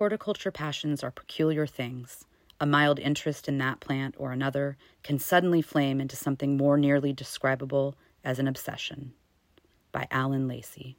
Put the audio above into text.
Horticulture passions are peculiar things. A mild interest in that plant or another can suddenly flame into something more nearly describable as an obsession. By Allen Lacy.